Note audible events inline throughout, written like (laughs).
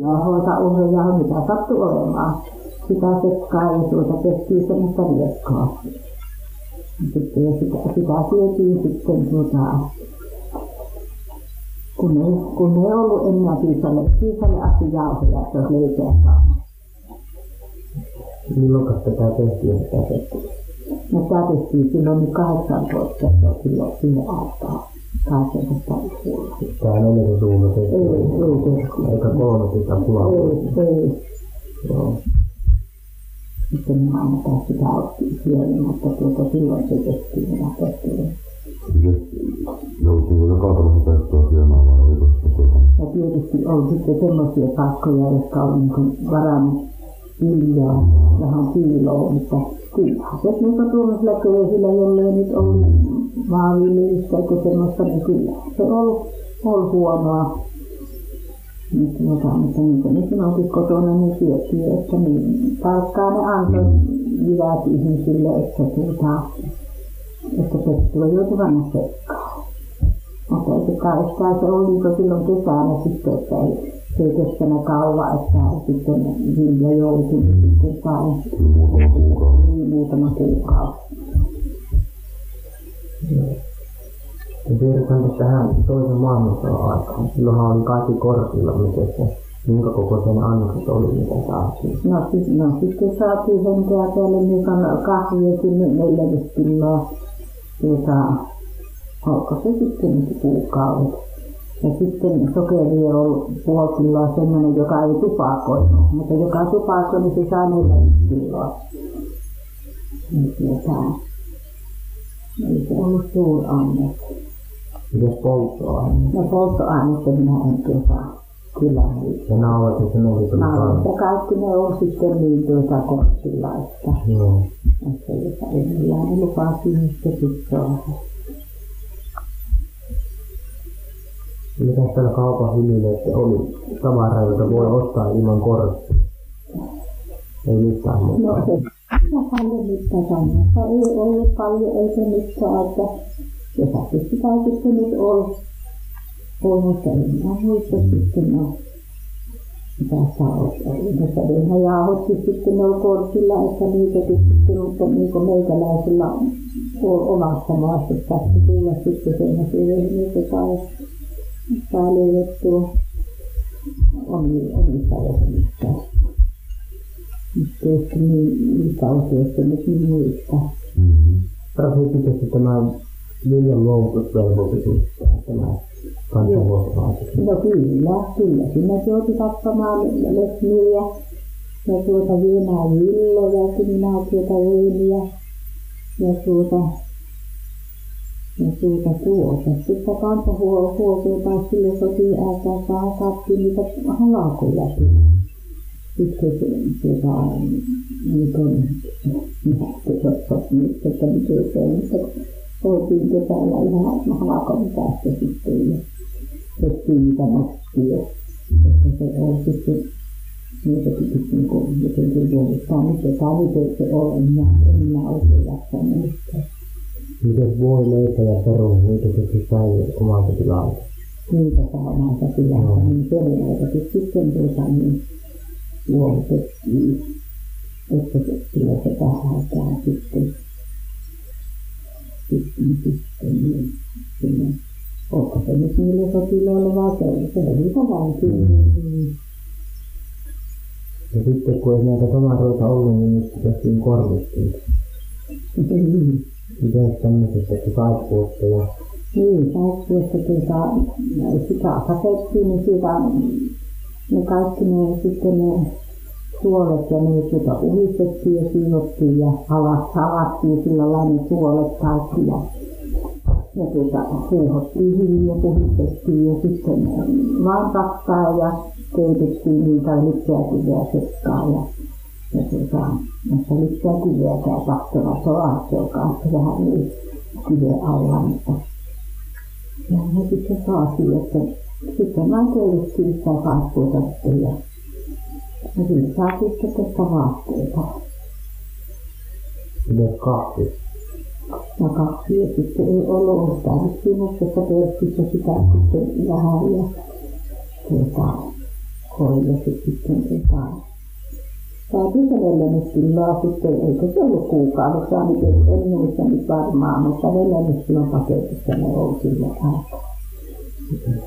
jauhoita, ohjaa, mitä sattui olemaan. Sitä sekkaa ja tuota tehtiin semmoista riekkaa. Sitten, ja sitä, sitä syötiin sitten tuota, kun ei, kun ei ollut enää piisalle, piisalle asti jauhoja, että olisi leipää saanut. Milloin tätä tehtiin sitä sekkaa? No tämä tehtiin silloin 18 silloin siihen aikaan. 18 Tämä neljäs suunta Ei, tehtiin. ei tehty. Eikä kolme sitä pulaa. Ei, ei. Joo. Sitten minä aina taas sitä optin siellä, mutta tuota silloin se tehtiin minä tehtiin. Joutuu joka tehtyä syömään vai oliko se? Ja tietysti on sitten semmoisia paikkoja, jotka on niin kuin varannut viljaa vähän piiloon, mutta kyllähän se niin tuollaisilla köyhillä, jollei nyt ollut maanviljelystä eikä semmoista, niin kyllä se on ollut, ollut huonoa. Nyt tuota, mutta niin kuin nyt minunkin kotona niin syötiin, että niin palkkaa ne antoi jyvät ihmisille, että tuota, että pettua joutui vanha sekkaan. Mutta ei se kai sitä se oli niin silloin kesänä sitten, että ei, se ei kestänyt kauan, että sitten vilja joutui niin sitten sai niin muutama kuukausi. Ja siirrytään tähän toisen maailmansodan aikaan. Silloinhan oli kaikki kortilla, miten se, minkä kokoisen annokset oli, mitä saatiin. No, sit, no sitten saatiin henkeä on kahviakin neljäkymmentä kiloa. Tuota, onko se sitten kuukaudet. Ja sitten sokeri on ollut puoli kiloa semmoinen, joka ei tupakoinut. Mutta joka tupakoi, niin se saa 40 kiloa. Niin tuota, ei se ollut suuri annos. Mites polttoaine? No polttoainetta minä en tuota, kyllä muista. Ja nauhat ja oli Mä paljon. että kaikki ne on sitten niin tuota kortilla, että, Joo. että joka ei millään lupaa siihen sitten pitää. Mitä täällä kaupan hyllyllä että oli tavaraa, jota voi ostaa ilman korttia? Ei mitään muuta. No se ja paljon mitään kannasta ei ollut paljon eikä mitään, että jotakin sitä sitten nyt oli. Oli, mutta en mä muista sitten no, mitä saa olla. Mutta ne jauhotti sitten ne oli kortilla, että niitäkin sitten, mutta niin kuin meikäläisillä on omassa maassa tästä tulla sitten sellaisia veneitä tai saa löydettyä omi- omissa ohjelmissa. Mutta ehkä niin, niin kauheasti nyt niin muista. Rasitiko tämä viljan luovutusvelvollisuus tämä kansanvuokraatus? No kyllä, kyllä. Sinä joutui tappamaan lehmiä ja tuota viemään villoja, minä tuota vein ja, tuota, ja tuota tuota. Sitten kansanhuoltoa taas silloin sotiin aikaa saa kaikki niitä halakoja. Sitten se tuota, niin kuin, minä tuossa miten se on, mutta oltiin kesällä ihan halakon päästä sitten ja tehtiin niitä nokkia. Että se on sitten niitäkin niin kuin jotenkin juovittaa, miten tai miten se on, en minä, en minä oikein jaksa muistaa. Miten voi leipä ja perun, niitä teki säilyä omalta tilalta? Niitä saa omalta tilasta, niin perunoitakin sitten tuota niin luovutettiin, että se tulee se vähäkään sitten. Sitten, sitten niin, sinne. Onko se nyt niille sotilaille vai se, se oli tavallisesti. Mm. Ja sitten kun ei näitä tavaroita ollut, niin niistä tehtiin korvittiin. Niin. Miten tämmöiset, että saippuutta ja Niin, saippuasta tuota, sitä katettiin, niin siitä ne kaikki ne sitten ne suolet ja ne tuota uhistettiin ja siivottiin ja alas, avattiin sillä lailla ne suolet kaikki ja, ja tuota, puuhottiin hyvin ja puhistettiin ja sitten vain pakkaa ja keitettiin niitä lisää kiveä sekkaa ja, ja tuota, mutta lisää kiveä tämä pahtona soas, joka on vähän niin kiveä alla, mutta ja ne sitten saatiin, että sitten mä keitettiin sitä kaakkuuta sitten ja ja sitten saatiin sitten tästä vaatteita. miten kahvi. Ja kaksi ja sitten ei ollut tarvittiin, mutta tässä pörssissä sitä sitten vähän ja tuota, hoidosi sitten jotain. Tämä tytärelle nyt silloin sitten, eikö se ollut kuukaudessa, en muista nyt varmaan, mutta neljännes silloin paketissa ne oli silloin aikaa.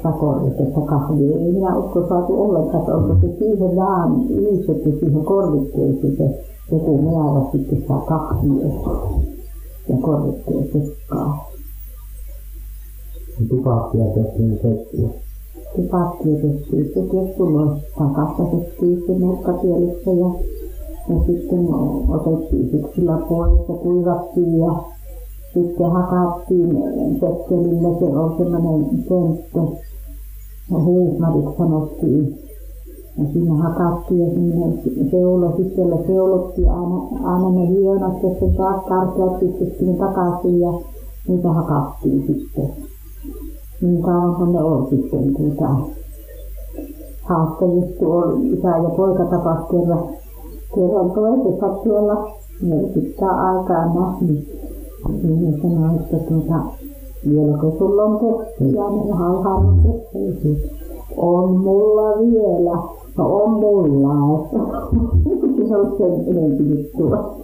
Pakollisessa kahvia. Ei minä usko saatu ollenkaan, että onko se siihen vaan liistetty siihen korvikkeeseen se joku määrä sitten saa kahvia ja korvikkeen sekkaa. Tupakkia tehtiin settiä. Tupakkia tehtiin se kettuloista, kasvatettiin se nurkkakielessä ja, ja sitten otettiin syksyllä pois ja kuivattiin ja sitten hakattiin petkelillä, se on semmoinen pentte, ja huusmariksi sanottiin. Ja siinä hakattiin ja sinne seulo, sitten seulottiin aina, aina ne hienot ja sitten taas karkeat pistettiin takaisin ja niitä hakattiin sitten. Niin kauan kun ne oli sitten tuota, juttu oli isä ja poika tapas kerran, kerran toisessa tuolla, ne pitää aikaa nähnyt. Niin sanoi, että tuota, vieläkö sulla on keppi ja ne halhaan keppi. On mulla vielä. No on mulla, että (laughs) se on sen enempi juttua.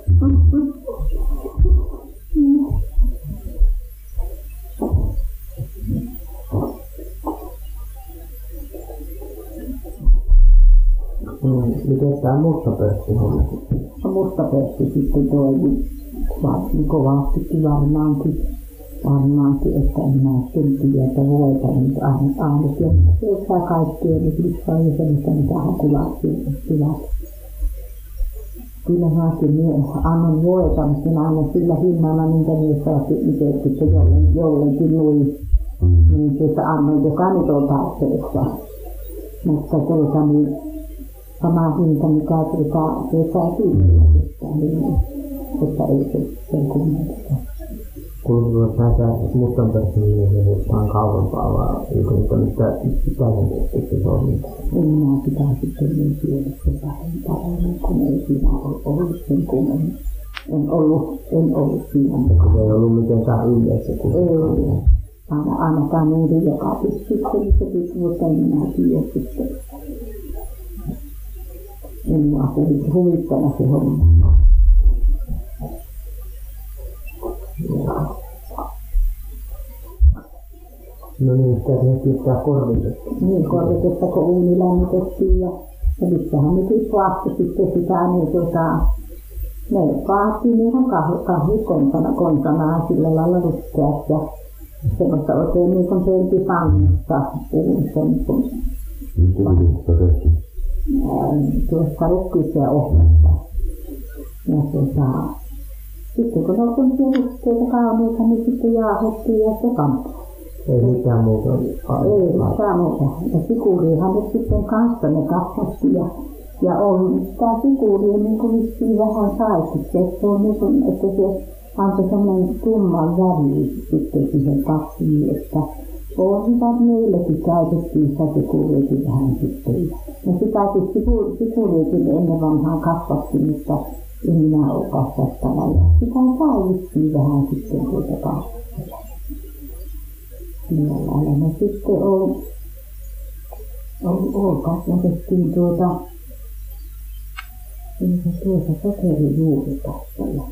Mm, miten tämä musta pörssi sitten? No musta pörssi sitten toimi varsin kovastikin varmaankin. Varmaankin, että en sitten tiedä, että voita nyt aina ainakin. Se saa kaikkea, niin yksi on jo semmoista, mitä hakulat syöttivät. Kyllä minäkin minä annan voita, mutta minä annan sillä hinnalla, minkä minä saatiin itse sitten jollekin, jollekin luin. Niin tuota annan joka nyt on tarpeessa. Mutta tuota niin sama hinta, mikä tuota, se saa syödä, niin että se sen kummempaa. Kulkuvat näitä mustan niin vaan kauempaa vai oliko niitä mitä itäinen toiminta? Minä sitä sitten niin se vähän paremmin, kun ei siinä ollut sen. En ollut, en ollut siinä Kun se ei ollut mitenkään yleensä kuin. Aina, ainakaan niin joka niin pystyy, mutta en minä tiedä sitten. En minua huvittanut se homma. No niin, sitä tehtiin sitä korvitetta. Niin korviketta, kun uuni lämmitettiin ja, ja missähän nyt yksi vasta sitten sitä, niin tuota, ne kaattiin niin kuin kahvi, kahvikonsana konsana sillä lailla ruskeat ja semmoista oikein niin kuin peltipannusta uunissa niin kuin Mistä sitä tehtiin? tuosta rukiista ja ohrasta. Ja tuota, sitten kun oli semmoisia ruskeita kauniita, niin sitten jauhettiin ja sekampi. Ei mitään muuta. Ei mitään muuta. Ja sikuriinhan ne sitten kanssa ne kasvatti ja, ja on sitä sikuria niin kuin vissiin vähän saikin. Se on niin kuin, että se antoi semmoinen tumman väri sitten siihen kasviin, että on sitä meilläkin käytettiin sitä sikuriakin vähän sitten. Ja sitäkin sikuriakin ennen vanhaa kasvatti, mutta minä ole kasvattava. Ja sitä sai vissiin vähän sitten tuota kasvaa sillä lailla. No sitten on, on, on kasvatettiin tuota, siitä tuota sokerijuurikasta ja,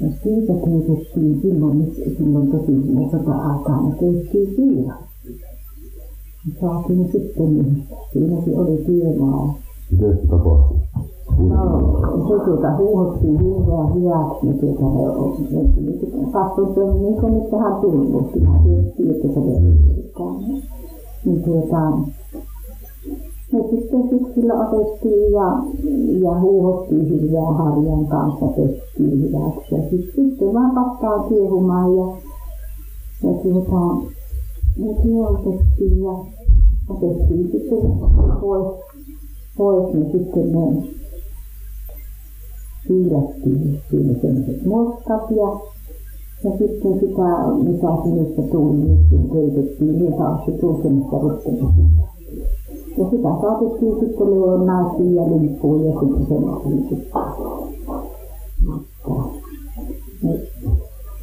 ja siitä keitettiin silloin, silloin tosi sota-aikana keitettiin viinaa. Saatiin sitten, niin siinäkin oli työmaa. Miten se tapahtui? Se tuota huuhottiin hirveän hyväksi, niin tuota on, ne kasvoi niin kuin nyt tähän tullut, kyllä tietysti, että se oli Niin tuota, ne sitten syksyllä otettiin ja, ja huuhottiin hirveän harjan kanssa, pestiin hyväksi. Ja sitten vaan pattaa kiehumaan ja, ja tuota, ne kiehutettiin ja otettiin sitten pois, pois niin sitten ne piilattiin siinä sellaiset moskat ja, ja sitten sitä, mitä sinistä tuli, niin keitettiin niin taas se tuli semmoista ruttemista. Ja sitä saatettiin sitten leonnaisiin ja limppuun ja sitten semmoisiin sitten.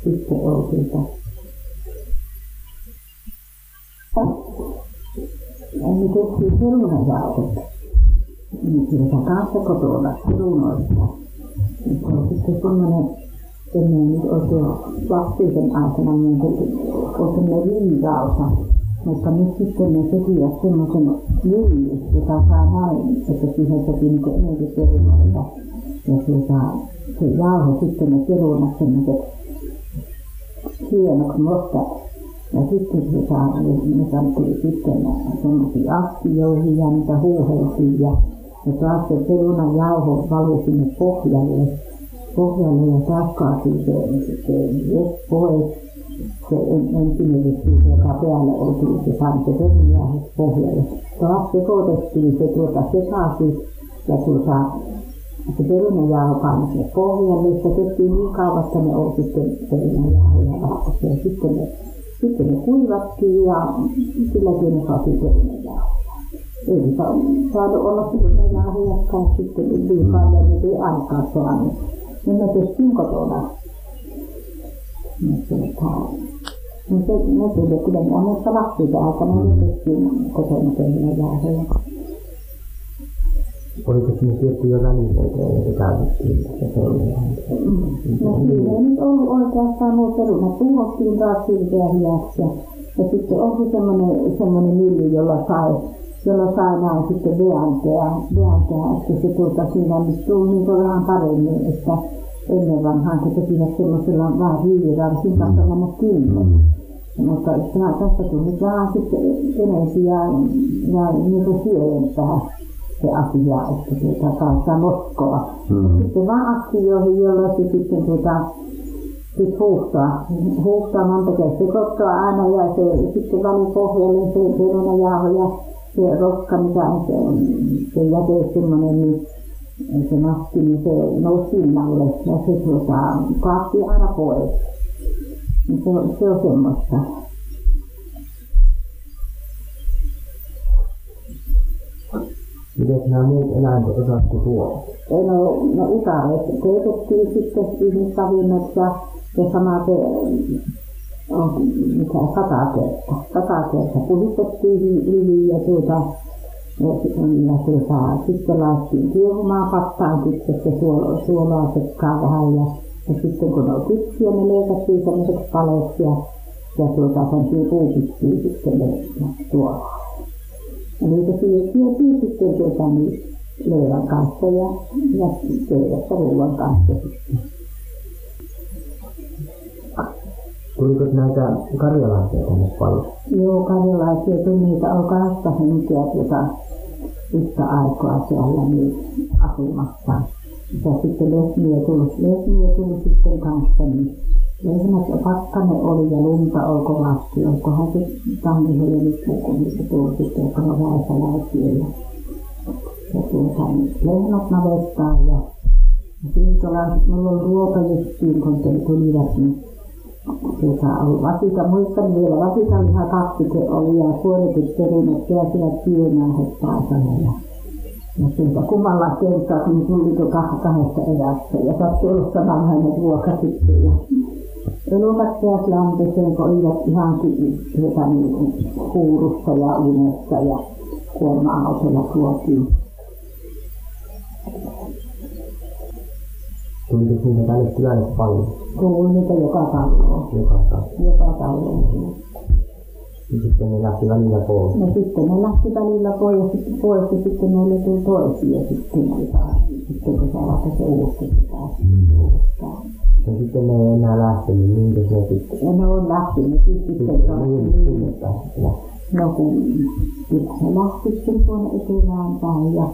Sitten oli tuota ja miten tehtiin perunajauhot. Niin sitä kanssa kotona perunoista. On sitten semmoinen ennen nyt oikein lapsisen aikana niin kuin on semmoinen. Mutta nyt sitten ne tekivät semmoisen lyijyn, joka saa näin, että siihen sopii niin enemmän perunoita. Ja tuota, se jauho sitten ne perunat semmoiset hienot mustat. Ja sitten tuota, ne pantiin sitten semmoisiin astioihin ja niitä huuheltiin ja taas se perunan jauho valui sinne pohjalle pohjalle ja takaisin se, se vesi pois. Se ensimmäinen vesi, joka päällä oli, se pani se perunajauhot pohjalle. Taas sekoitettiin se tuota sekaisin ja tuota, se perunajauho pani sinne pohjalle. Se tehtiin niin kauan, että ne oli sitten perunajauhoja vahvasti. Ja sitten ne, sitten ne kuivattiin ja silläkin ne saatiin perunajauhoja. Ei saanut olla perunajauhojakaan sitten liikaa ja nyt ei ainakaan saanut niin me tehtiin kotona. No tuota, se, no se, kyllä me omasta lapsuutta aikana me tehtiin kotona perunajauhoja. Oliko sinne tiettyjä välineitä, joita perunajauhoissa? No siinä ei nyt ollut oikeastaan nuo perunat tuhottiin taas siltä hyväksi ja, ja sitten onkin semmoinen, semmoinen mylly, jolla sai jolla sai näin sitten vääntää, vääntää että se tuota siinä tuli niin vähän paremmin, että ennen vanhaan se tekivät semmoisella vaan riidan, kanssa mennä kiinni. Mm. Mutta tämä, tässä tuli vähän sitten enemmän ja, ja niin kuin syödempää se asia, että tuota, kanssa notkoa. Mm. Sitten vaan astioihin, jolla se sitten tuota, sit huuhtaa, huuhtaa monta kertaa, sekoittaa aina ja se sitten väli pohjalle se perunajauho ja se rokka, mikä on se, se jäte semmoinen, niin se nahki, niin se nousi pinnalle ja se tuota, kaatti aina pois. Niin se, se on semmoista. Miten nämä muut eläimet osat kuin tuo? No, no utareet keitettiin sitten ihmissavinnat ja, ja sama se on mikä sata kertaa. Sata kertaa puhdistettiin hyvin ja tuota, ja, ja tuota, sitten laitettiin kiehumaan pataan kypsäksi ja suolaa, suolaa vähän ja, ja sitten kun oli kypsiä, ne leikattiin sellaiseksi paleiksi ja, ja tuota, pantiin puupittiin sitten ne suolaa. Ja niitä syötiin sitten tuota, niin leivän kanssa ja, ja pöydässä ruoan kanssa sitten. Tuliko näitä karjalaisia tänne paljon? Joo, karjalaisia tuli niitä on kahta henkeä tuota, yhtä aikaa siellä niin asumassa. Ja sitten lehmiä tuli, lehmiä tuli sitten kanssa, niin lehmät ja pakkanen oli ja lunta oli kovasti. Onkohan se tammi-helmikuu, kun niitä tuli sitten, joka on väisäläisiä. Ja, ja tuota, niin lehmät navettaan ja siirtolaiset, mulla oli ruoka justiin, kun tulivat, niin tuota, vasika, muistan vielä, vasikanliha kaksike oli ja suoritit perunat pääsivät syömään heppaasana. Ja, ja tuota, kummalla kertaa, kun tuli tuo kahdesta evästä ja sattui olla samanlainen ruoka sitten. Ja elukat pääsi lämpöiseen, kun olivat ihan tuota, niin, huurussa ja unessa ja kuorma-autolla tuotiin. Tuliko siinä tälle kylälle paljon? Tuli niitä joka taloon. Joka talo. Joka taloon. Ja sitten ne lähti välillä pois. No sitten ne lähti välillä pois ja sitten, pois, ja sitten meille tuli toisia sitten oli taas, sitten kun se alkoi se uusi taas uudestaan. Ja sitten ne ei enää lähtenyt, minkä se sitten? Ja ne on lähtenyt sitten taas. Niin, sinne. No kun kyllä se lähti sitten tuonne etelään päin ja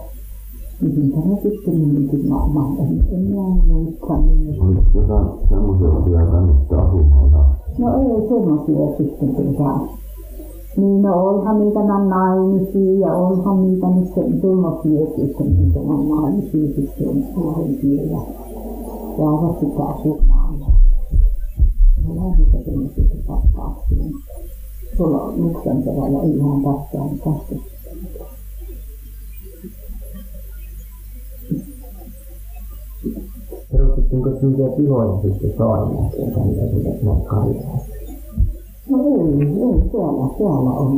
mihinkä ne sitten menikin maailmaan, en enää muista. Niin. Oliko jotain semmoisia vielä tänne asumaan? No ei semmoisia sitten tuota. Niin no onhan niitä nämä naimisia ja onhan niitä nyt se semmoisia sitten, niitä on naimisia sitten suurempia ja jäävät sitä asumaan. No on niitä semmoisia tapauksia. Tuolla on perällä ihan tästä tästä. Perustettiinko sellaisia pihoja sitten saarnaa, joita niitä sitten näitä karjaa? No ei, ei siellä, siellä on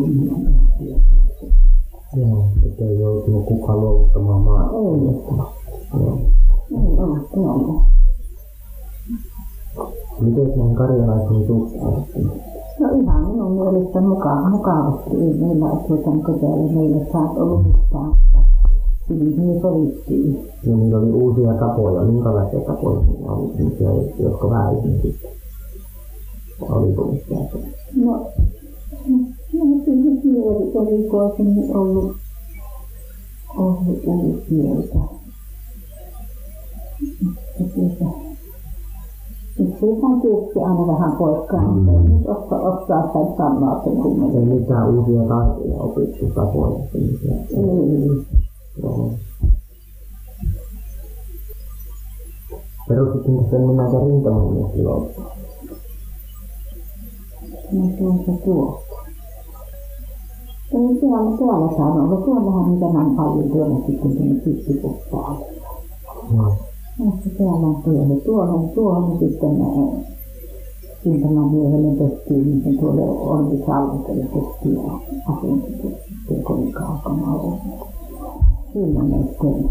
Joo, että ei joutunut kukaan luovuttamaan maa. Ei. Joo. Ei ole tuolla. Miten näihin karjalaisiin suhtauduttiin? No ihan minun mielestä muka, mukavasti. Ei meillä ole tuota täällä meillä saat ollut mitään. Niin sovittiin. Ja niillä oli uusia tapoja. Minkälaisia tapoja niillä oli? Jotka väärin sitten. Oliko mitään se? No, no kyllä kielet oli koisin ollut, ollut tuota, nyt siitä tietysti aina vähän poikkaa, mutta ei nyt osaa, osaa sitä sanoa sen Ei kummemmin. mitään uusia taitoja opittu tapoja. Ei. Joo. Perustittiin sen nimeltä rintamamiestä silloin. No tuolta tuolta. Ei siellä, tuolla sanonut. Tuollahan niitä näin paljon tuolla sitten tuonne pystypuhtaalle. Joo. Mutta täällä on tuolla. Tuohon, tuohon sitten ne rintaman miehelle tehtiin, niin se tuolle Olli Salvoselle tehtiin asunto sitten kovin kaukana ollut. Siinä ne sitten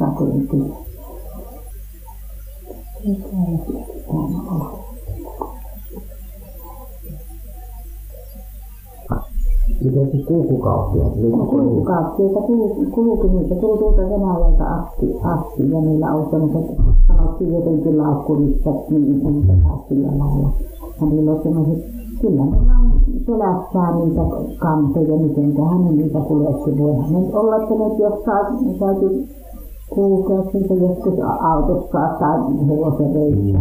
rakentiin. Ja täällä täällä on. Se kulkukauppias? Liikkuiko niitä? Kulkukauppiaita kulki niitä tuli tuolta Venäjältä asti, asti ja niillä oli sellaiset, sanottiin jotenkin laukkuristat, niin niitä taas sillä lailla. Ja niillä oli sellaiset, kyllä ne vaan selässään niitä kantoja, mitenköhän ne niitä kuljetti. Voihan ne nyt olla, että ne jossain täytyy kulkea siitä joskus autossa tai hevosen reissä.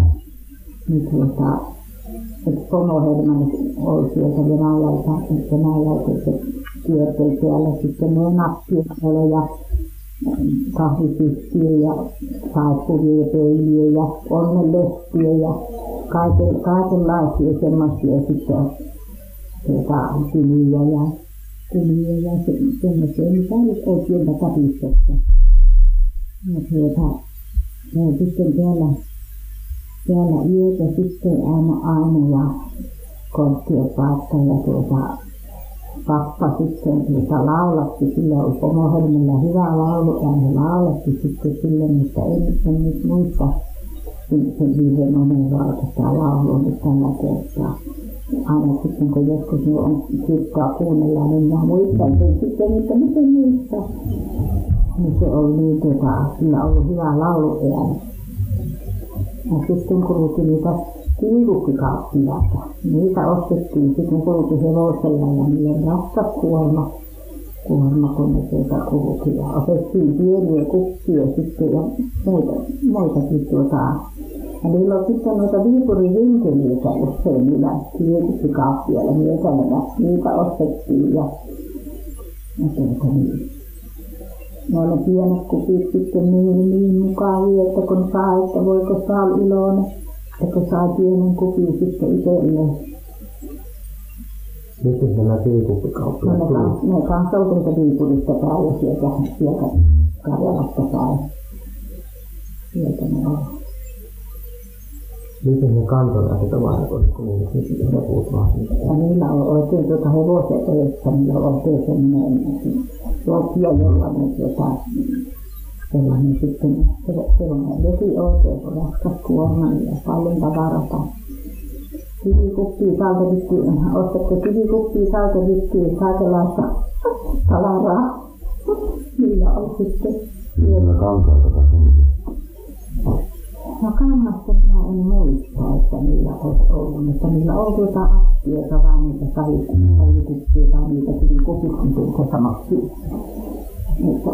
Niin tuota, että pomohelma nyt oli sieltä Venäjältä, Venäjältä se kierteli siellä sitten nuo nappioille ja kahvipystyjä ja saippuvia pöyliä ja onnenlehtiä ja kaiken, kaikenlaisia semmoisia sitten tuota, kyliä ja kyliä ja se, semmoisia, mitä nyt on sieltä kapisesta. Ja tuota, ja sitten täällä täällä yötä sitten aina aamulla korttia paikka ja tuota pappa sitten tuota laulatti, sillä oli pomohelmilla hyvä laulu ja hän laulatti sitten sille, mutta en, en nyt muista sen, sen viiden numeroa tätä laulua nyt tällä kertaa. Aina sitten kun joskus ne on kirkkaa kuunnella, niin mä muistan sen sitten, että miten muistaa. Niin se oli niin tuota, sillä ollut hyvä lauluääni. Ja sitten kulki niitä kiirukkikauppiaita. Niitä ostettiin sitten kulki hevosella ja niiden raskas kuorma, kuorma kun ne tuota kulki. Ja otettiin pieniä kuppeja sitten ja muita, muitakin tuota. Ja niillä on sitten noita Viipurin vinkeliä usein niillä kiirukkikauppiailla, niitä, niitä ostettiin ja, ja tuota niin ne oli pienet kupit sitten niin, niin mukavia, että kun saa, että voiko saa iloinen, että saa pienen kupin sitten itselleen. Miten nämä No tiikuppikauppiaat ne, tuli? ne kanssa tuolta Viipurista ja sieltä, sieltä Karjalasta päin. Sieltä ne oli. Miten ne kantoi näitä tavaroita, kun niillä sitten vaan niitä? Ja niillä on oikein tuota hevosen edessä, niillä on oikein semmoinen lopia, jolla ne tuota, sellainen sitten, se, sellainen vesi oikein kun raskas kuorma ja paljon tavarata. Kivikuppiin salkevittiin, ostatko kivikuppiin salkevittiin kaikenlaista tavaraa. (laughs) Niillä on sitten, Kyllä kankaita kasvamista. no kannasta minä en muista, että niillä olisi ollut, mutta niillä on tuota astioita vaan niitä savikuppiä tai niitä kivikupit, niin kuin sanottiin. Mutta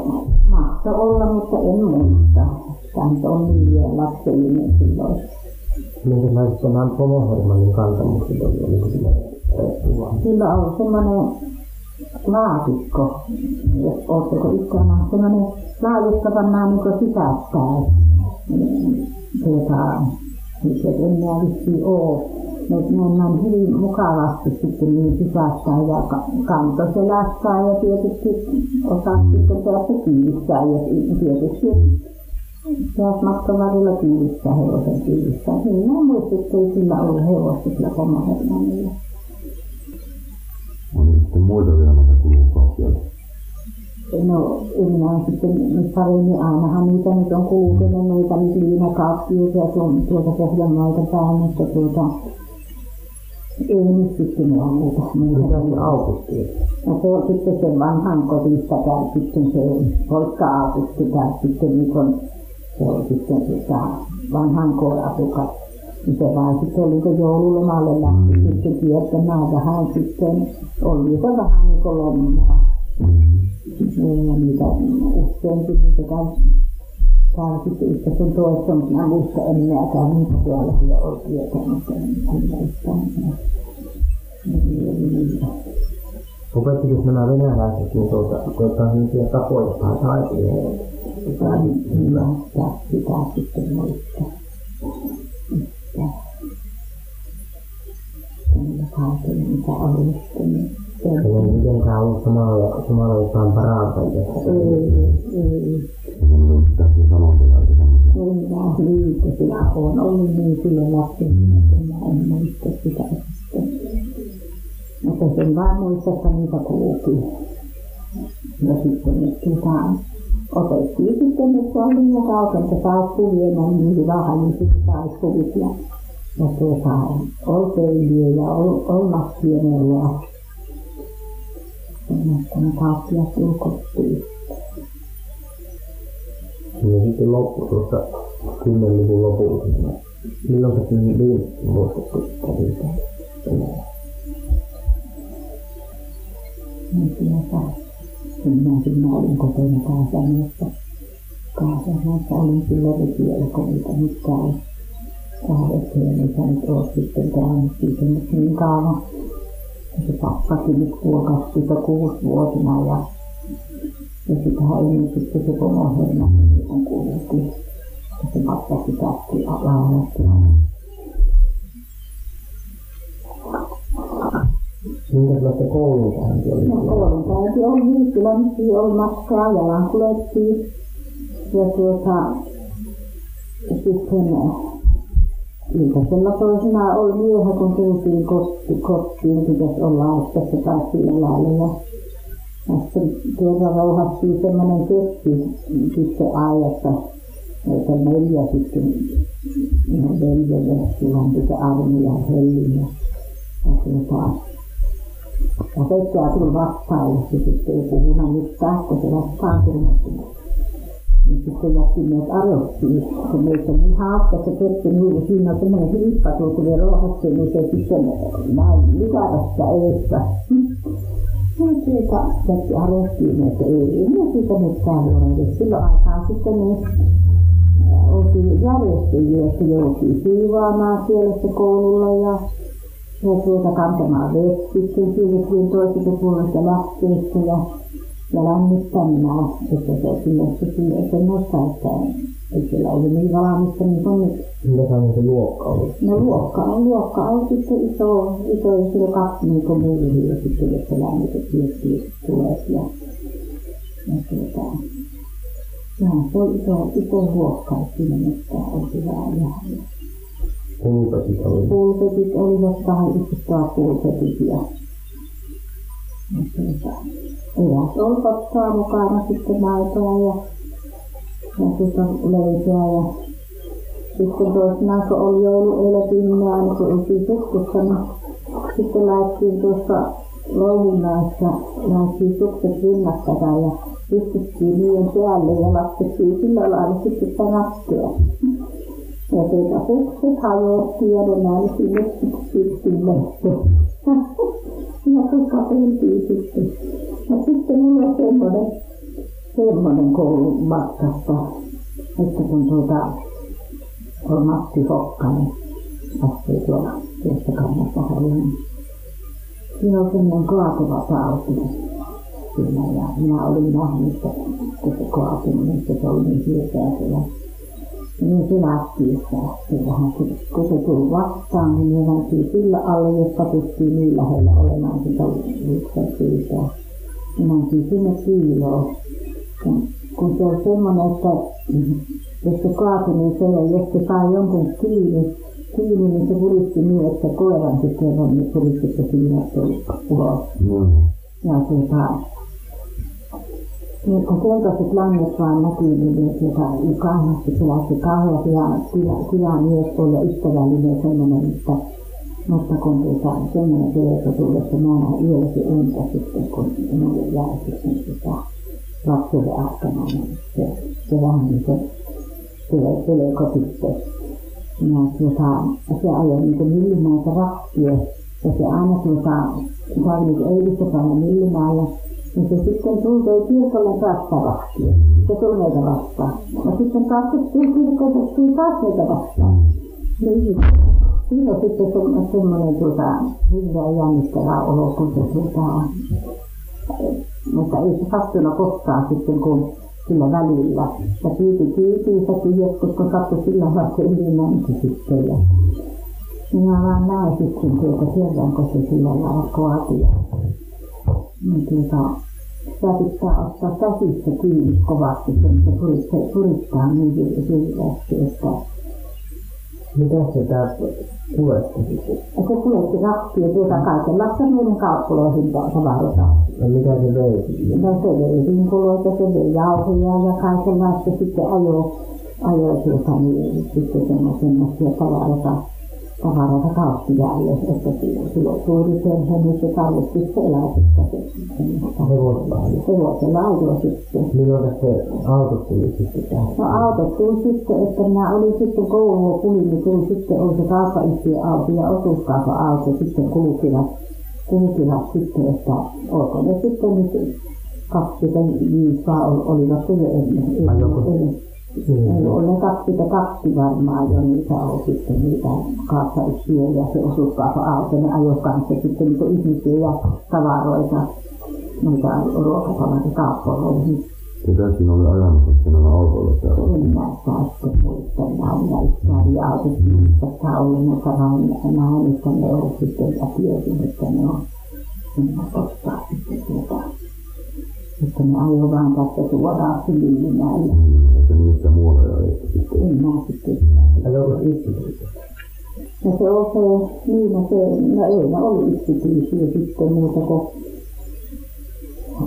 mahtoi olla, mutta en muista. Tämä on niin vielä lapsellinen silloin. Minkälaiset nämä pomohermanin kantamukset oli? Oliko sillä? Sillä on semmoinen laatikko, jos oletteko ikään nähnyt, semmoinen laatikko pannaan niin sisäpäin. Mm, Tuota, nyt ei enää vissiin ole. Ne mennään hyvin mukavasti sitten niin sisäpäin ja ka- kanto selässään ja tietysti osa sitten päästä kiinnittää ja tietysti Taas matkan varrella kiinnittää hevosen kiinnittää. Niin mä muistin, että ei sillä ollut hevosta sillä pommahermanilla. Oli sitten muita vielä noita kulkukauppiaita. No en minä sitten nyt paremmin, ainahan niitä nyt on kulkenut noita tuon, tuolta Pohjanmaalta päin, mutta tuota, ei nyt sitten ole muuta. Mitä se Augusti? No se on sitten sen vanhan kodista käy sitten se poika-Augusti käy sitten niin kuin, se on sitten sitä vanhan koirasukas. Niin se vaan sitten oli kun joululomalle lähti sitten kiertämään vähän sitten, oli se vähän niin kuin lomaa. Niin, ja niitä useinkin niitä käy, käy sitten yhtä sun toista, mutta mä muista en minäkään niitä siellä jo ole en muista. Niin, oli niitä. Opettikos nämä venäläiset niin tuota, tuota niitä tapoja taiteilijoita? Sitä hyvä, sitä sitten muistaa. Mitä? Kaikilla mitä oli sitten. niin Ei mitenkään ollut samalla, samalla jossain parantajia. Ei, ei. Niitä, sillä on ollut niin silloin lapsen, että mä en muista sitä sitten. Mutta sen vaan muista, että niitä kulki. Ja sitten ne tuota, otettiin sitten, että oli niin kaukana, että saisi viemään niin hyvä haju, sitten saisi kuvit. Ja, ja tuota, oli ja oli, oli lapsieneuvoa. Semmoista ne kauppiat ulkoittiin. Ja sitten loppu tuossa 10-luvun lopulla. Milloin Venäjä? Niin tuota, minä siinä olin kotona Kaasamassa. Kaasamassa olin silloin nyt käy. Kahdeksan ja niitä nyt ole sitten käynyt siitä nyt niin kauan. Se pappakin nyt kuokasi sitä kuusivuotina ja, ja sitähän ennen sitten se pomo Hermanni on kuultiin. Ja se pappa sitäkin laulasti. Minkälaista koulunkäynti oli? No koulunkäynti oli niin, kyllä nyt oli matkaa, jalan kuljettiin. Ja tuota, sitten iltasella toisena oli myöhä, kun tultiin kotti, kotiin, pitäisi olla, että se taas sillä lailla. Ja, ja sitten tuota rauhastiin semmoinen keppi sitten ajassa, että neljä sitten, ihan veljelle, silloin pitää armeija hellin ja, ja tuota, ja Pekka tuli vastaan ja se sitten ei puhunut mitään, kun se vastaan tuli. Niin sitten jätti meidät arottiin, kun meitä niin hauska se Pekka niin siinä on semmoinen hiippa tuo, kun me rohastiin, niin se sitten näin lykätä sitä edessä. No tuota, jätti arottiin, että ei, ei me siitä mitään huomioida. Silloin aikaan sitten niin oltiin järjestäjiä, että joutui siivaamaan siellä se koululla ja ja tuota kantamaan vestit, siirrettiin toiselta puolelta lähteessä ja, ja lämmittämään, että se sinne se sinne semmoista, että ei siellä ollut niin valmista niin kuin nyt. Minkälainen se luokka oli? No luokka on, luokka on sitten iso, iso ja siellä kaksi niin kuin muuria sitten, jossa lämmitettiin tulee ja, ja tuota, Iso, iso luokka, että on hyvää jäädä. Pulpetit oli. pulpetit olivat istuttaa pulpetit ja, ja tuota, oli ottaa mukana sitten maitoa ja, ja tuota, leipää ja sitten toisinaan kun oli jouluelettiin, aina kun oltiin sukkussa, niin sitten tuossa louhinnaissa, lähdettiin sukset rinnakkain ja istuttiin niiden päälle ja laskettiin sillä lailla sitten sitä naskea. Ja tuota, sukset hajotti ja ne näin sinne syksylle. Ja se katseltiin sitten. Ja sitten mulla on semmoinen, semmoinen koulu matkassa, että kun tuota, on Matti Hokkanen, astuu tuolla tuosta kannasta haluan. Siinä on semmoinen kaatuva tauti siinä ja minä olin nähnyt, että kun se kaatunut, että se oli niin hirveä se ja niin se lähti, että se vähän, kun se tuli vastaan, niin me mentiin sillä alle, jossa pystyy niin lähellä olemaan sitä luuksen siitä. Me mentiin sinne piiloon. Kun, se oli semmoinen, että jos se kaatui, niin se, jos se sai jonkun kiinni, kiinni, niin se puristi niin, että koiran sitten on, niin puristi se siinä tuli ulos. Joo. Ja tuota, Niin kun keltaiset langet vaan näkyy, niin tuota, kahdesti sellaista kauhean ja kyllä, kyllä mies on ja ystävällinen semmoinen, että mutta kun tuota, semmoinen tullessa, mä näen yölläkin unta sitten, kun minulle jää sitten tuota, lapselle aikana, niin se, se vähän niin kuin tulee pelko sitten. Ja tuota, se ajoi niin kuin Myllymäeltä rahtia, ja se aina tuota, sai niin eilistä päivänä Myllymäellä, se sitten tuli kirkolle rahtia. Se tuli meitä vastaan. Ja sitten taas tuli taas meitä vastaan. Niin. Siinä on sitten semmoinen tuota, hirveän jännittävä olo, kun se tuota, mutta ei se sattunut koskaan sitten, kun sillä välillä. Ja kiiti kiitiisäkin joskus, kun sattui sillä vaikka ylimänti sitten. Ja minä vaan näin sitten tuota kerran, kun se sillä lailla kaati. Niin tuota, sitä pitää ottaa käsissä kiinni kovasti, kun se puristaa niin hirveästi, että mitä se tää kuljetti sitten? Se kuljetti rahtia tuota kaikenlaista meidän kauppuloihin tavaroita. No mitä se vei? No se vei vinkuloita, se vei jauhoja ja kaikenlaista sitten ajo, ajo tuota, niin, sitten semmoisia tavaroita tavaroita kauppiaille, että silloin suuri perhe, niin se tarvitsi se eläkettä. Hevosella? Hevosella ajoi sitten. Milloin se auto tuli sitten tähän? No auto tuli sitten, että minä olin sitten koulua kulin, niin tuli sitten, oli se kauppayhtiö auto ja osuuskauppa auto sitten kulkivat, kulkivat sitten, että olko ne sitten nyt 25 vai olivat jo ennen. Mm. Oli 22 varmaan jo niitä on sitten niitä kauppayhtiöjä ja se osuuskauppa-auto, ne ajoi kanssa sitten niitä ihmisiä ja tavaroita, noita ruokatavaroita kauppoihin. Ketä siinä oli ajamassa sitten näillä autoilla täällä? En mä saa sitten muistaa, nämä on näitä eri autot, tässä ollut näitä näin, että ne on sitten ja tiesin, että ne on. En mä että ne ajoi vaan tästä suoraan Sylimäelle. Että niistä muualla ja että sitten. En mä sitten. Ajoiko yksityisesti? Ja se on se, niin no se, no ei ne ollut yksityisiä sitten muuta kuin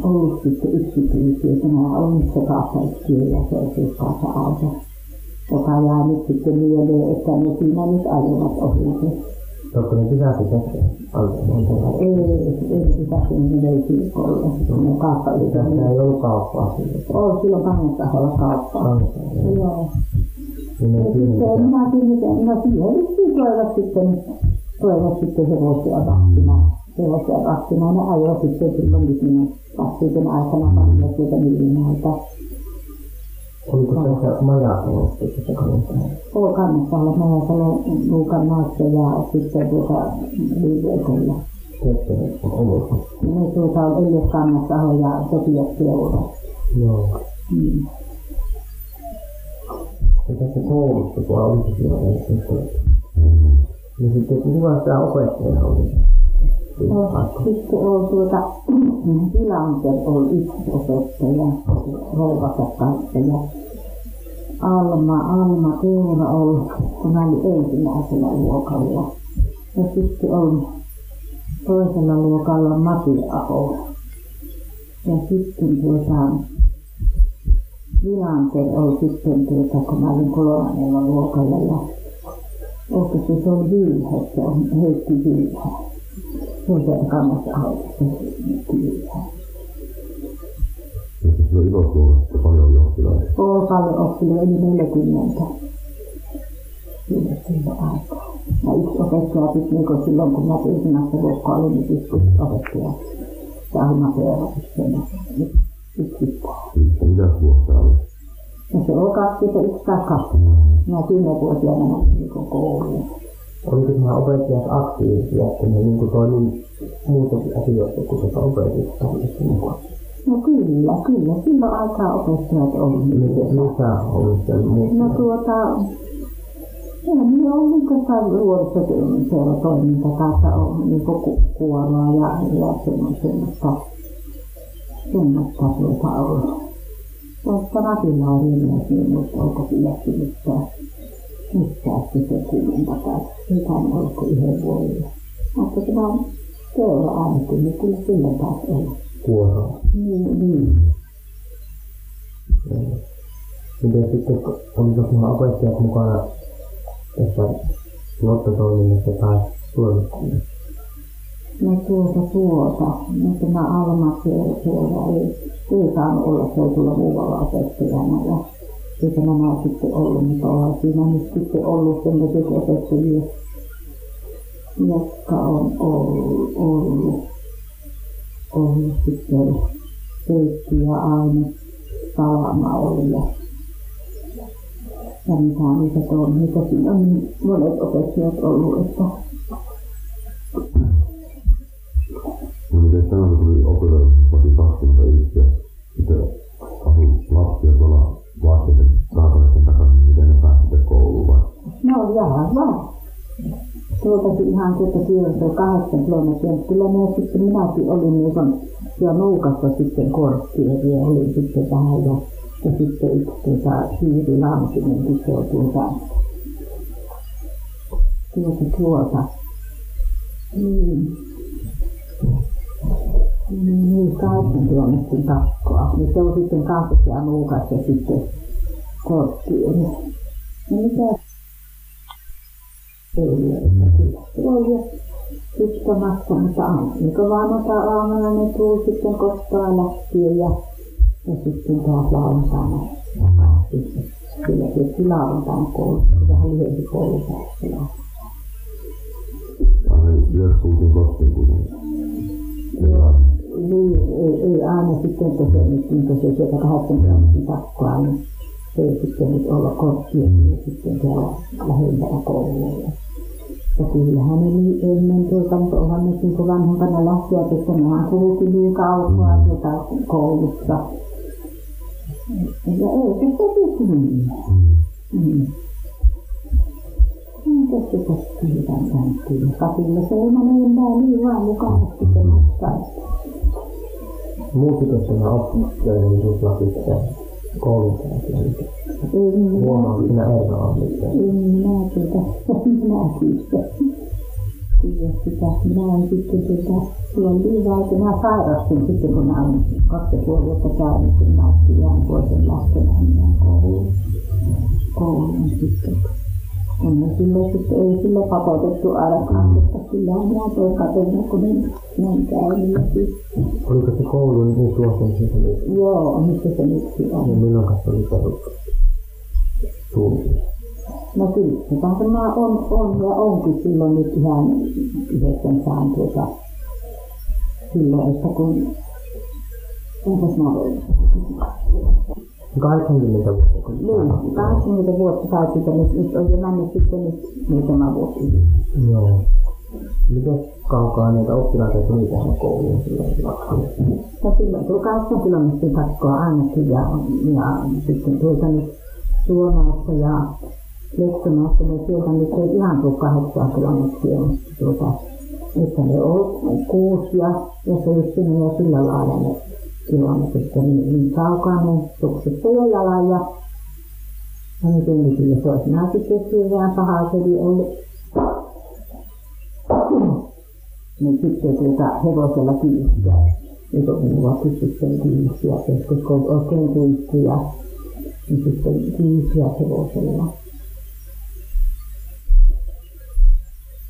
ollut sitten yksityisiä. Tämä on se kauppayhtiö ja se osuuskauppa-auto, joka jää nyt sitten mieleen, että ne siinä nyt ajoivat ohi. Onko ne pysähty tässä autolla? Ei, ei sitä sinne löytyy olla. Ne kauppayhtiö. Tässä ei ollut kauppaa sille. Oli silloin kannattaholla kauppaa. Kanssa. Joo. Niin ei Ja sitten minä kiinnitän, no siihen vissiin toivat sitten, toivat sitten hevosia rahtimaan. Hevosia rahtimaan, ne ajoi sitten silloin viimeinen rahtiisen aikana vanhoja sieltä Myllymäeltä. Oliko tässä majatalossa tässä kannattaa? Oli kannattaa Mäjäsalo, Luukan maassa ja sitten tuota Viiveikolla. Ketterässä on ollut. Ne tuota on Elias Kannasaho ja Sofia Seura. Joo. Mm. Ja tässä koulussa, kun oli siellä niin sitten kuka sitä opettajana oli? Sitten on tuota, Tilanter on yksi opettaja, rouvansa kanssa ja Alma, Alma Teura on, kun hän oli ensimmäisellä luokalla. Ja sitten on toisella luokalla Mati Aho. Ja sitten tuota, Tilanter on sitten tuota, kun mä olin kolmannella luokalla ja se se on Vilhe, se on Heikki Vilhe. Autossa Vilhe. Ja sitten on Ilosluokasta paljon oppilaita. Oli paljon oppilaita, eli 40. Siinä silloin aikaa. Ja yksi opettaja sitten niin silloin, kun mä ensimmäistä luokkaa olin, niin yksi opettaja. Ja Alma Seera sitten yksi Ja mitäs luokkaa oli? Ja se oli 21 tai 2. Mä 10-vuotiaana menin niin kouluun. Oliko nämä opettajat aktiivisia, että ne niin toi niin muutakin asioita kuin tuota opetusta tässä mukaan? No kyllä, kyllä. Silloin aikaa opettajat oli. Mitä, mitä oli sen muuta? No tuota, Eihän minulla ole niin kuin nuorisoseuratoiminta kanssa on niin kuoroa ja, ja semmoista, semmoista tuota ollut. Tuosta Ratilaa niin mutta onko silläkin mitään, mitään sitten kuumpaa. Mitään ollut kuin yhden vuoden. Mutta tämä seura ainakin, niin kyllä sillä taas on. Kuoroa. Niin, niin. Miten sitten, oliko sinulla opettajat mukana tässä lottotoiminnassa tai suojeluskunnassa? No tuota tuota, no tämä Alma tuolla ei, ei saanut olla, se ei tulla muualla opettajana ja eikä nämä sitten ollut, mutta onhan siinä nyt sitten ollut sellaiset opettajia, jotka on ollut, ollut, ollut sitten Peikki ja Aine Salama oli ja, ja mitä niitä on, niitä siinä on niin monet opettajat ollut, että No miten tänään tuli opeteltu vasta 21 ja sitten No jalan vaan. Tuoltakin ihan tuota tieltä kahdeksan kilometriä. Kyllä ne sitten minäkin olin niin kuin siellä nuukassa sitten kortteeria oli sitten vähän ja, ja sitten yksi tuota Siiri Lankinen on tuota tuota tuota niin niin, niin kahdeksan kilometrin takkoa. Niin se on sitten siellä nuukassa sitten kortteeri. No mitä on pitkä matka, mutta vaan ota aamuna ne tuli sitten kotoa lähtien ja, ja sitten taas lauantaina. Kyllä tietysti lauantaina koulussa, vähän lyhyempi koulupäivä. Yössä tultiin kotiin kuitenkin. Niin, ei, ei aina sitten, nyt niin se sieltä kahdeksan takkoa, niin ei sitten nyt olla korttia, niin sitten siellä lähempänä koulua. Ja kyllähän ne niin ennen tuota, mutta onhan ne niin vanhempana lähtijät, että nehän kulki niin kaukaa tuota koulussa. Ja ei se sopi niin. Mm. No, tässä tästä jotain käytiin. Kapilla se ei mene enää niin vaan mukavasti se matka. Muutiko tämä oppilainen sinulla sitten koulunkäyntiä? Minä, Huomaatko sinä eroa mitään? minä tuota, minä. Tiedä sitä. Minä olen sitten tuota, silloin viivaikana sairastin sitten, kun mä olen kaksi puoli vuotta käynyt, kun mä jään toisen minä kouluun. Kouluun sitten. Onhan silloin sitten, ei silloin pakotettu ainakaan, mutta kyllähän minä toin katsonut, kun ne, on käynyt ja. Oliko se koulu niin suosin niin, Joo, missä se nyt on. niin milloin kanssa oli? Suunnilleen. No kyllä, se tämä on, on ja onkin silloin nyt ihan yhdeksän saan tuota, silloin, että kun, entäs mä voin, 80 vuotta niin, 80 vuotta sitä, nyt, nyt on jo mennyt sitten nyt muutama vuosi. Joo. Miten kaukaa niitä oppilaita tuli tähän kouluun silloin? Ja silloin tuli 8 kilometrin takkoa ainakin ja, ja sitten tuolta nyt Suonaasta ja Lektomaasta, niin sieltä nyt ei ihan tule 8 kilometriä, mutta tuota, että ne on kuusi ja, ja seitsemän ja sillä lailla ne kilometrit, ja niin, niin kaukaa ne sukset jo jalan ja ja nyt ei kyllä toisinaan sitten hirveän pahaa se oli ollut. Niin sitten tuota hevosella kiinnittää. On minua sitten kiinnittää, koska on oikein kuitti ja niin sitten kiinnittää hevosella.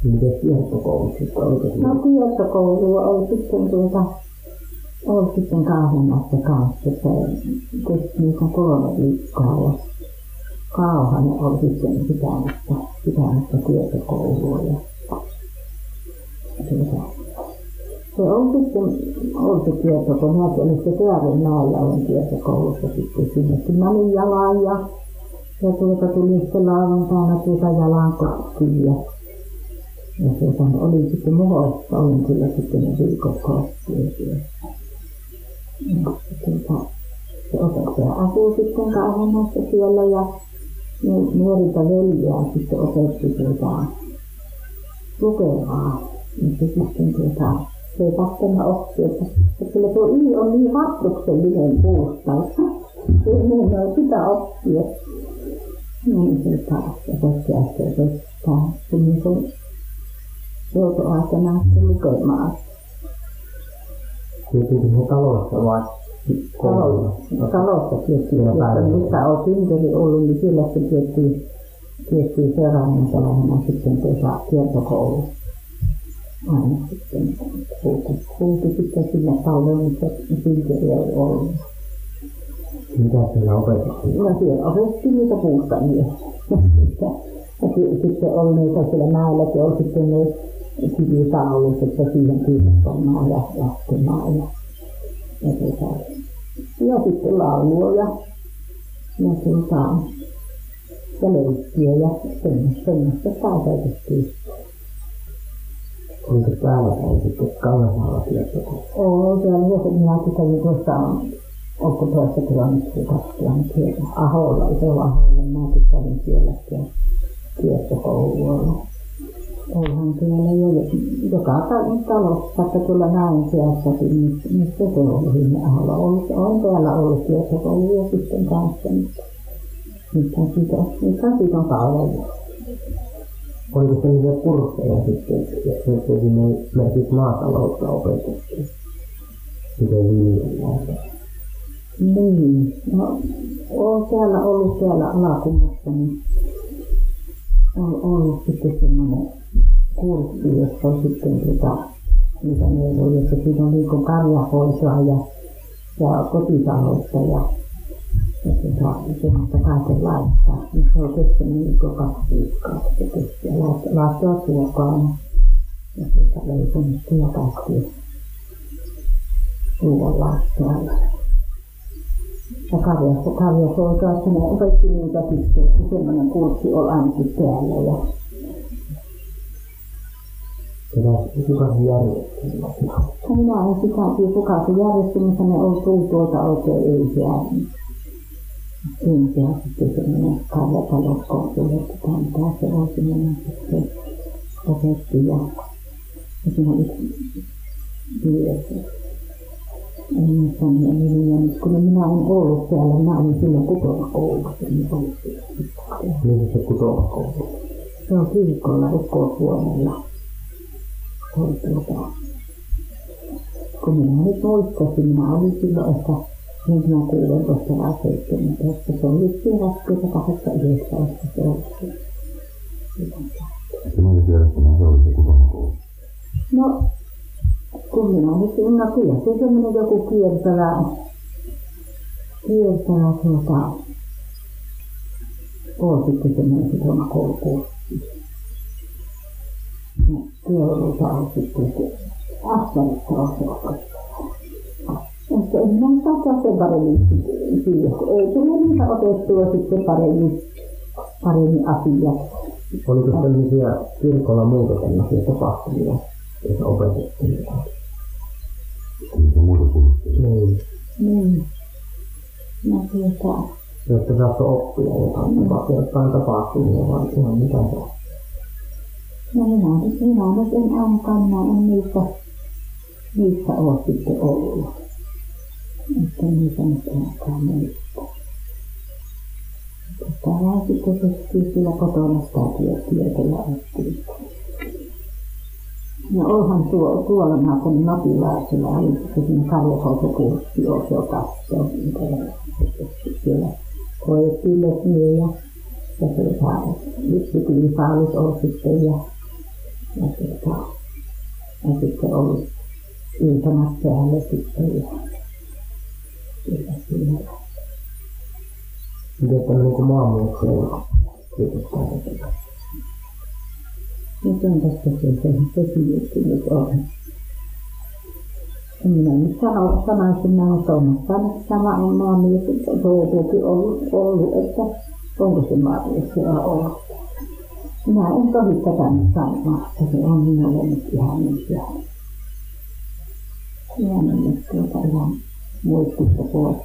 Miten kiertokoulu sitten? Se No kiertokoulua oli sitten tuota, oli sitten Kauhamassa kanssa, se kesti niitä kolme viikkoa ja Kauhanen oli sitten pitämässä, pitämässä kiertokoulua ja tuota, se on sitten, oli se kiertokoulu, minäkin olin se Työrinmäellä olin kiertokoulussa sitten sinne, kun menin jalan ja ja tuota tuli sitten lauantaina tuota jalan kotiin ja ja tuota, oli sitten muhossa, olin kyllä sitten ne viikot kotiin. Tuota, opettaja asui sitten Kauhamassa siellä ja nu- nuorilta veljeä sitten opetti tuota lukemaan. Niin se sitten tuota, se ei tahtonut oppia, että, että kyllä tuo I on niin hattuksellinen puusta, että se ei meinaa sitä oppia. Niin se taas opettaja se opettaa, kun niin kuin joutoaikana lukemaan. Tietysti se talossa vai talossa tiettiin, että missä on synteri ollut, niin siellä se tiettiin, tiettiin seuraavana talvena sitten tuossa kiertokoulu. Aina sitten kulki sitten sinne taloon, missä synteri ei ollut. Mitä siellä opetettiin? No siellä opetettiin niitä puustamia. (laughs) Ja sitten oli niitä siellä mäelläkin oli sitten ne kivitaulut, että siihen kiinnostamaan ja laskemaan ja, ja, tuota, ja sitten laulua ja, ja, tuota, ja leikkiä ja semmoista tarkoitettiin. Oliko täällä päin sitten Kangasmaalla kiertokoulu? Oo, siellä vuosi minäkin kävin tuossa onko toista kilometriä, kaksi kilometriä. Aholla, isolla Aholla, mäkin kävin siellä kiertokoululla. Onhan siellä jo joka talossa, että tuolla näin seassakin, missä se on sinne Aholla ollut. On täällä ollut kiertokouluja sitten kanssa, mutta nythän siitä, nythän siitä on kauan. Oliko sellaisia kursseja sitten, jos sinne esimerkiksi maataloutta opetettiin? Miten viljellään? Niin, no olen täällä ollut täällä Alakunnassa, niin on ollut sitten semmoinen kurssi, jossa on sitten tuota, mitä neuvoja, että siinä on niin karjahoitoa ja, ja kotitaloutta ja, ja tuota, semmoista kaikenlaista. Niin se on kestänyt niin kaksi viikkoa, että kesti ja laittaa suokaan ja tuota, leipomista ja kaikkia ruoanlaittoa. Ja karjassa, karjasoitaa, että ne opetti niitä sitten, että semmoinen kurssi oli ainakin täällä. Ja kuka se järjesti? minä en sitä tiedä, kuka se järjesti, mutta ne on tullut tuolta oikein ylhää. Ylhää sitten semmoinen karjatalouskoulu, että tämä se on semmoinen, se opetti ja, ja siinä yksi yhdessä en muista niiden nimiä, mutta kun minä olen ollut siellä, minä olin silloin kutomakoulussa, niin ollut siellä. Missä se kutomakoulu? Se on kirkolla Ukkosuomella. Oli tuota, kun minä nyt muistasin, minä olin silloin ehkä nyt mä kuulen tuosta vai 17, se on vissiin 28 19 se on se. Minkä järjestelmä se oli se kutomakoulu? No, kun minä nyt, no kyllä se semmoinen joku kiertävä, kiertävä tuota, on sitten semmoinen sitoma on sitten opettava. Mutta en mä saa sen paremmin siihen, ei tule niitä otettua sitten paremmin, paremmin asiat. Oliko sellaisia kirkolla muuta tällaisia tapahtumia, joita opetettiin? Muita kursseja. Niin. Niin. No tuota, Jotta saatte oppia jotain, jotain tapahtumia vai ihan mitä on. No minä, minä nyt en ainakaan, en niissä, niissä ole sitten ollut. Että niitä nyt ainakaan muista. Täällä sitten tehtiin kyllä kotona sitä työtä ja oppiin. No onhan tuo, tuolla mä kun Napilaisella oli siinä karjahoitokurssi, on se mitä siellä lehmiä ja, ja tuota, disiplinipaalut on sitten ja, ja, tuota, ja sitten ollut iltanat päälle sitten ja kyllä siinä. Miten tämmöinen kuin maanmuutto kirjoittaa tätä? Miten tästä se se tekijäksi nyt on? En minä nyt sano, sanoisin, minä olen Tuomas sama on maamies, toukokin ollut, ollut, että onko se siellä ollut. Minä en tohi tätä nyt sanoa, että se on minulle nyt ihan niin ihan. Ihan nyt tuota ihan muistista pois.